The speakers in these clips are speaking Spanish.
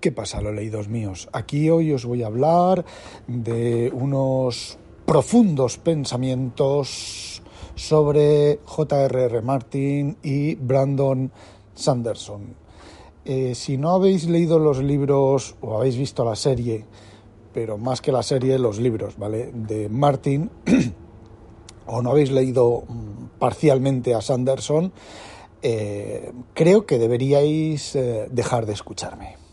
¿Qué pasa, los leídos míos? Aquí hoy os voy a hablar de unos profundos pensamientos sobre J.R.R. Martin y Brandon Sanderson. Eh, si no habéis leído los libros o habéis visto la serie, pero más que la serie, los libros, ¿vale? De Martin, o no habéis leído mm, parcialmente a Sanderson, eh, creo que deberíais eh, dejar de escucharme.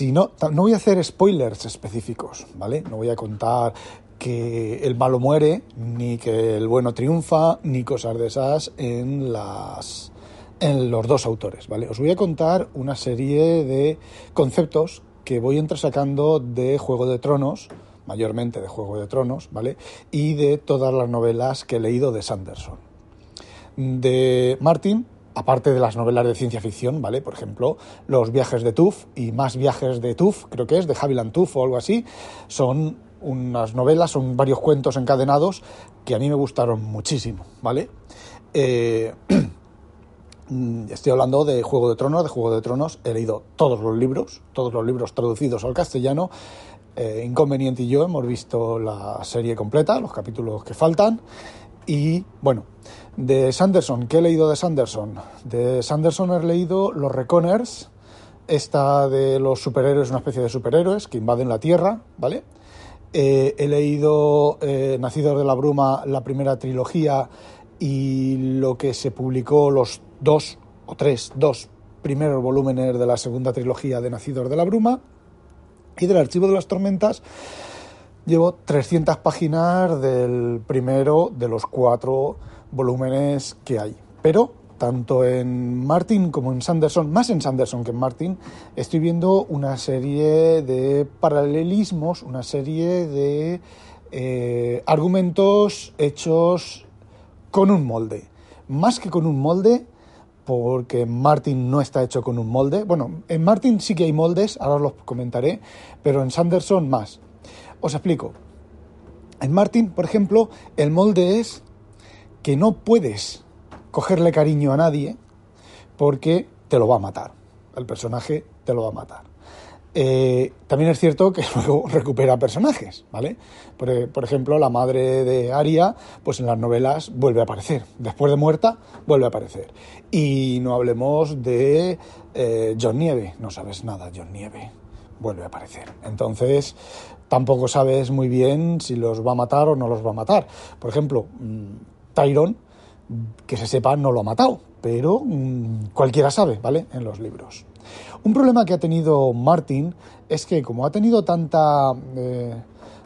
No, no voy a hacer spoilers específicos, ¿vale? No voy a contar que el malo muere, ni que el bueno triunfa, ni cosas de esas en las en los dos autores, ¿vale? Os voy a contar una serie de conceptos que voy entresacando de Juego de Tronos, mayormente de Juego de Tronos, ¿vale? Y de todas las novelas que he leído de Sanderson. De Martin, aparte de las novelas de ciencia ficción, ¿vale? Por ejemplo, Los viajes de Tuff y Más viajes de Tuff, creo que es, de Haviland Tuff o algo así, son unas novelas, son varios cuentos encadenados que a mí me gustaron muchísimo, ¿vale? Eh, estoy hablando de Juego de Tronos, de Juego de Tronos, he leído todos los libros, todos los libros traducidos al castellano. Eh, Inconveniente y yo hemos visto la serie completa, los capítulos que faltan. Y bueno, de Sanderson, ¿qué he leído de Sanderson? De Sanderson he leído Los Reconers, esta de los superhéroes, una especie de superhéroes que invaden la Tierra, ¿vale? Eh, he leído eh, Nacidos de la Bruma, la primera trilogía y lo que se publicó, los dos o tres, dos primeros volúmenes de la segunda trilogía de Nacidos de la Bruma y del Archivo de las Tormentas. Llevo 300 páginas del primero de los cuatro volúmenes que hay. Pero tanto en Martin como en Sanderson, más en Sanderson que en Martin, estoy viendo una serie de paralelismos, una serie de eh, argumentos hechos con un molde. Más que con un molde, porque Martin no está hecho con un molde. Bueno, en Martin sí que hay moldes, ahora os los comentaré, pero en Sanderson más. Os explico. En Martin, por ejemplo, el molde es que no puedes cogerle cariño a nadie porque te lo va a matar. El personaje te lo va a matar. Eh, también es cierto que luego recupera personajes, ¿vale? Por, ejemplo, la madre de Aria, pues en las novelas vuelve a aparecer. Después de muerta, vuelve a aparecer. Y no hablemos de eh, John Nieve. No sabes nada, John Nieve. Vuelve a aparecer. Entonces, tampoco sabes muy bien si los va a matar o no los va a matar. Por ejemplo, mm, Tyron, que se sepa, no lo ha matado. Pero mm, cualquiera sabe, ¿vale? En los libros. Un problema que ha tenido Martin es que como ha tenido tanta... Eh,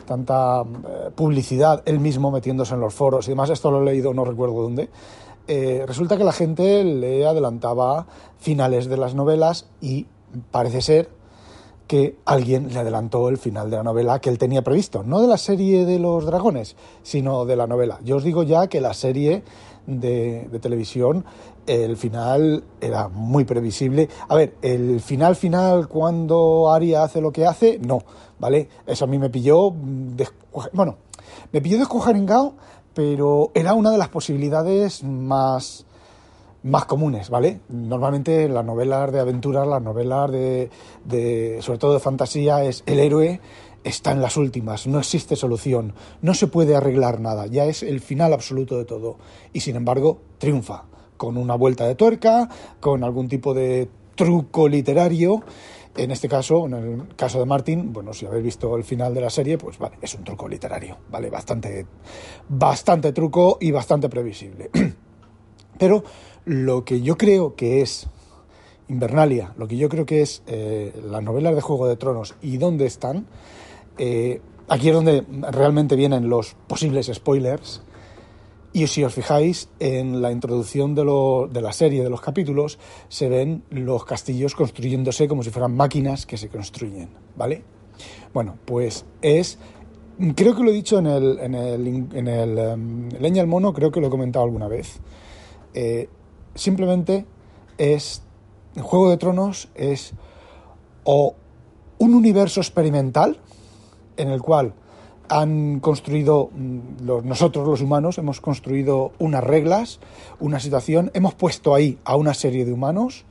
tanta eh, publicidad él mismo metiéndose en los foros y demás, esto lo he leído, no recuerdo dónde, eh, resulta que la gente le adelantaba finales de las novelas y parece ser que alguien le adelantó el final de la novela que él tenía previsto, no de la serie de los dragones, sino de la novela. Yo os digo ya que la serie de, televisión, el final era muy previsible. A ver, el final final cuando Aria hace lo que hace, no, ¿vale? Eso a mí me pilló, bueno, me pilló descujaringado, pero era una de las posibilidades más más comunes, ¿vale? Normalmente las novelas de aventuras, las novelas de, sobre todo de fantasía, es el héroe está en las últimas, no existe solución, no se puede arreglar nada, ya es el final absoluto de todo. Y sin embargo, triunfa, con una vuelta de tuerca, con algún tipo de truco literario. En este caso, en el caso de Martin, bueno, si habéis visto el final de la serie, pues vale, es un truco literario, ¿vale? Bastante, bastante truco y bastante previsible. Pero lo que yo creo que es Invernalia, lo que yo creo que es eh, las novelas de Juego de Tronos y dónde están, eh, aquí es donde realmente vienen los posibles spoilers. Y si os fijáis, en la introducción de, la serie, de los capítulos, se ven los castillos construyéndose como si fueran máquinas que se construyen, ¿vale? Bueno, pues es... Creo que lo he dicho en el, en el, en el em, Leña al Mono, creo que lo he comentado alguna vez. Eh, simplemente es... Juego de Tronos es o un universo experimental en el cual han construido, mm, nosotros los humanos, hemos construido unas reglas, una situación, hemos puesto ahí a una serie de humanos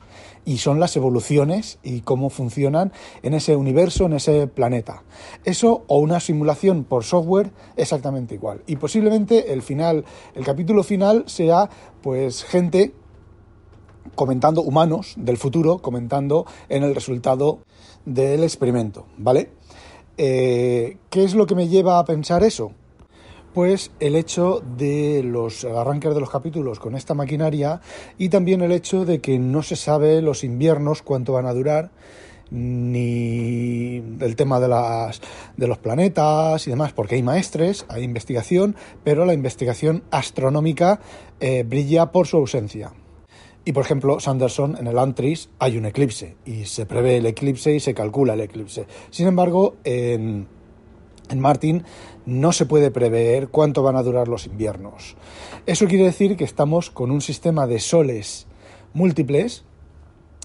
y son las evoluciones y cómo funcionan en ese universo, en ese planeta. Eso o una simulación por software exactamente igual. Y posiblemente el final, el capítulo final sea pues gente comentando, humanos del futuro, comentando en el resultado del experimento, ¿vale? Eh, ¿Qué es lo que me lleva a pensar eso? Pues el hecho de los arranques de los capítulos con esta maquinaria y también el hecho de que no se sabe los inviernos cuánto van a durar ni el tema de, las, de los planetas y demás, porque hay maestres, hay investigación, pero la investigación astronómica eh, brilla por su ausencia. Y por ejemplo, Sanderson en el Antris hay un eclipse y se prevé el eclipse y se calcula el eclipse. Sin embargo, en, en Martin no se puede prever cuánto van a durar los inviernos. Eso quiere decir que estamos con un sistema de soles múltiples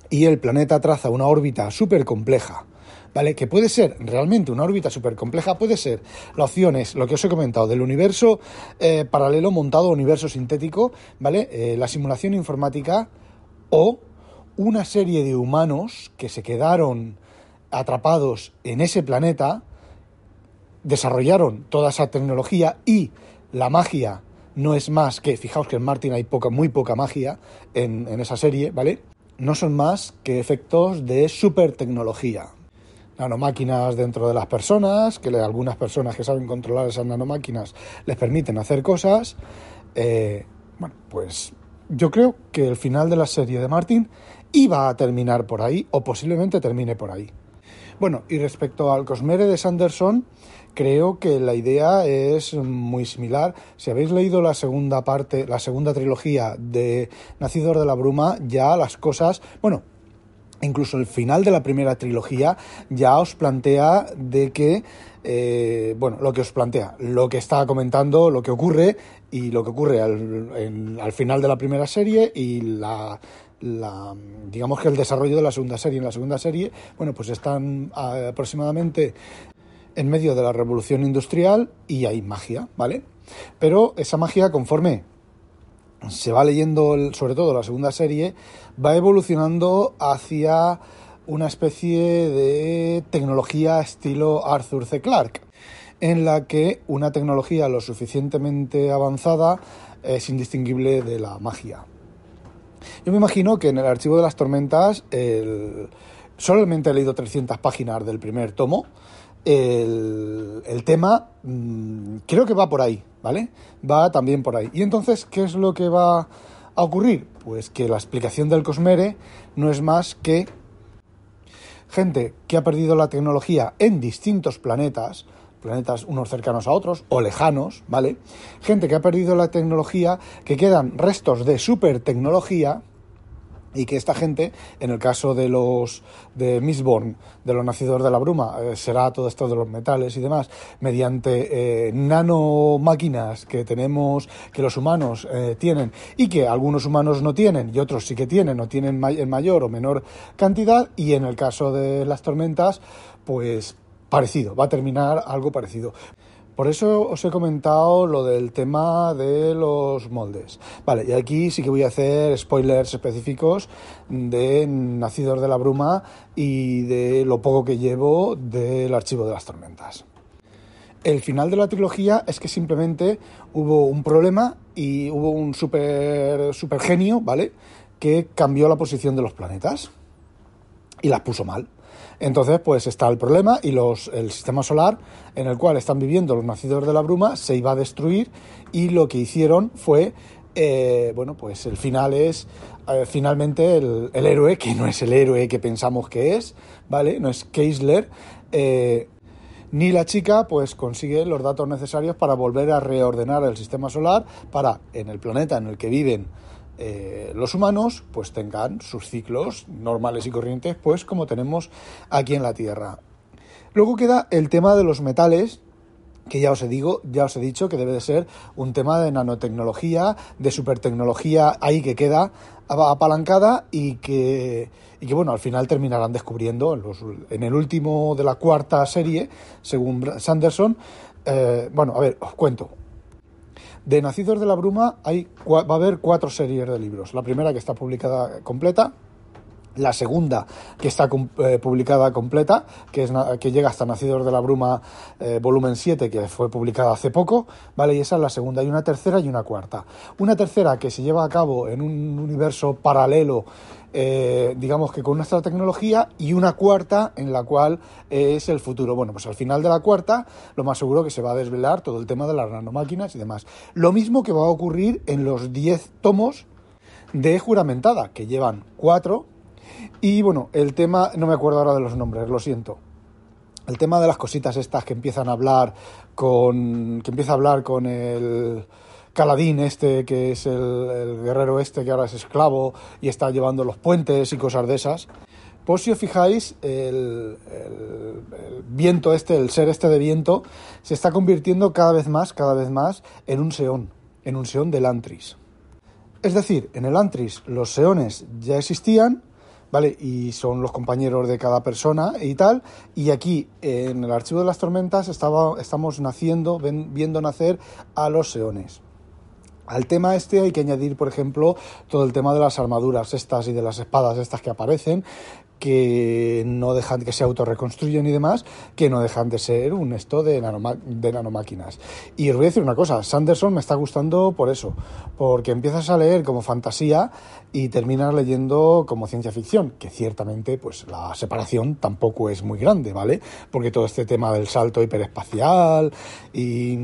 y el planeta traza una órbita súper compleja ¿vale? Que puede ser realmente una órbita súper compleja, puede ser. La opción es lo que os he comentado, del universo eh, paralelo montado, universo sintético, ¿vale? Eh, la simulación informática o una serie de humanos que se quedaron atrapados en ese planeta, desarrollaron toda esa tecnología y la magia no es más que, fijaos que en Martin hay poca, muy poca magia en, esa serie, ¿vale? No son más que efectos de super tecnología, nanomáquinas dentro de las personas, que algunas personas que saben controlar esas nanomáquinas les permiten hacer cosas. Eh, bueno, pues yo creo que el final de la serie de Martin iba a terminar por ahí o posiblemente termine por ahí. Bueno, y respecto al Cosmere de Sanderson, creo que la idea es muy similar. Si habéis leído la segunda parte, la segunda trilogía de Nacidor de la Bruma, ya las cosas, bueno, incluso el final de la primera trilogía ya os plantea de que, eh, bueno, lo que os plantea, lo que está comentando, lo que ocurre y lo que ocurre al, al final de la primera serie y la, la, digamos que el desarrollo de la segunda serie. En la segunda serie, bueno, pues están aproximadamente en medio de la revolución industrial y hay magia, ¿vale? Pero esa magia, conforme se va leyendo, sobre todo la segunda serie, va evolucionando hacia una especie de tecnología estilo Arthur C. Clarke, en la que una tecnología lo suficientemente avanzada es indistinguible de la magia. Yo me imagino que en el archivo de las tormentas, solamente he leído 300 páginas del primer tomo, el, el tema mm, creo que va por ahí, ¿vale? Va también por ahí. Y entonces, ¿qué es lo que va a ocurrir? Pues que la explicación del Cosmere no es más que gente que ha perdido la tecnología en distintos planetas, planetas unos cercanos a otros o lejanos, ¿vale? Gente que ha perdido la tecnología, que quedan restos de super tecnología, y que esta gente, en el caso de los de Mistborn, de los nacidos de la bruma, eh, será todo esto de los metales y demás, mediante eh, nanomáquinas que tenemos, que los humanos eh, tienen y que algunos humanos no tienen y otros sí que tienen, o tienen en mayor o menor cantidad, y en el caso de las tormentas, pues parecido, va a terminar algo parecido. Por eso os he comentado lo del tema de los moldes. Vale, y aquí sí que voy a hacer spoilers específicos de Nacidos de la Bruma y de lo poco que llevo del archivo de las tormentas. El final de la trilogía es que simplemente hubo un problema y hubo un super, super genio, ¿vale? Que cambió la posición de los planetas y las puso mal. Entonces, pues está el problema y los, el sistema solar en el cual están viviendo los nacidos de la bruma se iba a destruir y lo que hicieron fue, eh, bueno, pues el final es eh, finalmente el, héroe, que no es el héroe que pensamos que es, ¿vale? No es Keisler, eh, ni la chica pues consigue los datos necesarios para volver a reordenar el sistema solar para en el planeta en el que viven eh, los humanos pues tengan sus ciclos normales y corrientes pues como tenemos aquí en la Tierra. Luego queda el tema de los metales que ya os he digo, ya os he dicho que debe de ser un tema de nanotecnología, de supertecnología ahí que queda apalancada y que, y que bueno, al final terminarán descubriendo en, los, en el último de la cuarta serie, según Sanderson, eh, bueno, a ver, os cuento. De Nacidos de la Bruma hay, va a haber cuatro series de libros. La primera que está publicada completa, la segunda que está eh, publicada completa, que, es, que llega hasta Nacidos de la Bruma, eh, volumen 7, que fue publicada hace poco, ¿vale? Y esa es la segunda. Hay una tercera y una cuarta. Una tercera que se lleva a cabo en un universo paralelo, eh, digamos que con nuestra tecnología, y una cuarta en la cual es el futuro. Bueno, pues al final de la cuarta, lo más seguro que se va a desvelar todo el tema de las nanomáquinas y demás. Lo mismo que va a ocurrir en los 10 tomos de juramentada, que llevan cuatro y bueno, el tema, no me acuerdo ahora de los nombres, lo siento. El tema de las cositas estas que empiezan a hablar con. que empieza a hablar con el. Caladín este, que es el, guerrero este que ahora es esclavo y está llevando los puentes y cosas de esas. Pues si os fijáis, el, el, viento este, el ser este de viento, se está convirtiendo cada vez más, cada vez más en un seón, en un seón del Antris. Es decir, en el Antris los seones ya existían, ¿vale? Y son los compañeros de cada persona y tal. Y aquí, en el archivo de las tormentas, estaba, estamos naciendo, viendo nacer a los seones. Al tema este hay que añadir, por ejemplo, todo el tema de las armaduras estas y de las espadas estas que aparecen, que no dejan que se autorreconstruyen y demás, que no dejan de ser un esto de, de nanomáquinas. Y os voy a decir una cosa, Sanderson me está gustando por eso, porque empiezas a leer como fantasía y terminas leyendo como ciencia ficción, que ciertamente pues la separación tampoco es muy grande, ¿vale? Porque todo este tema del salto hiperespacial y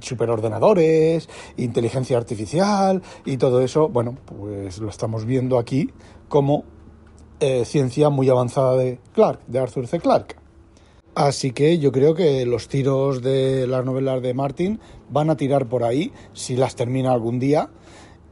superordenadores, inteligencia artificial y todo eso, bueno, pues lo estamos viendo aquí como eh, ciencia muy avanzada de Clark, de Arthur C. Clarke. Así que yo creo que los tiros de las novelas de Martin van a tirar por ahí, si las termina algún día,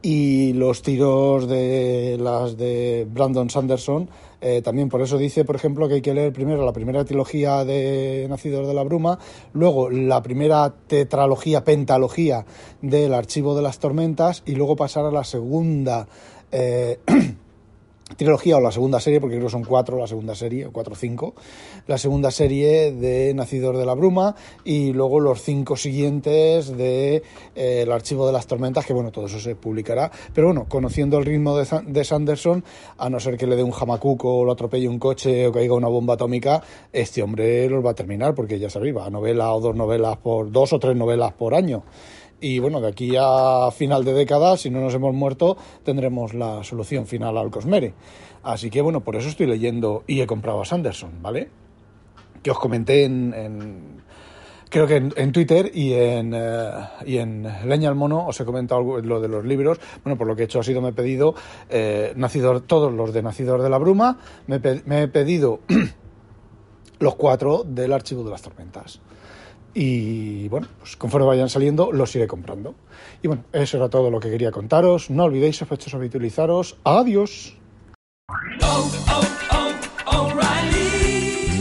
y los tiros de las de Brandon Sanderson eh, también por eso dice, por ejemplo, que hay que leer primero la primera trilogía de Nacidos de la Bruma, luego la primera tetralogía, pentalogía del Archivo de las Tormentas y luego pasar a la segunda eh, trilogía o la segunda serie, porque creo que son cuatro la segunda serie, cuatro o cinco, la segunda serie de Nacidor de la Bruma y luego los cinco siguientes de eh, El Archivo de las Tormentas, que bueno, todo eso se publicará, pero bueno, conociendo el ritmo de, de Sanderson, a no ser que le dé un jamacuco o lo atropelle un coche o caiga una bomba atómica, este hombre los va a terminar, porque ya sabéis, va a novela o dos novelas por, dos o tres novelas por año. Y bueno, de aquí a final de década, si no nos hemos muerto, tendremos la solución final al Cosmere. Así que bueno, por eso estoy leyendo y he comprado a Sanderson, ¿vale? Que os comenté en, creo que en, Twitter y en, eh, y en Leña al Mono os he comentado lo de los libros. Bueno, por lo que he hecho ha sido me he pedido eh, todos los de Nacidor de la Bruma, me, me he pedido los cuatro del Archivo de las Tormentas. Y bueno, pues conforme vayan saliendo, los iré comprando. Y bueno, eso era todo lo que quería contaros. No olvidéis, sospechosos, habitualizaros. Adiós.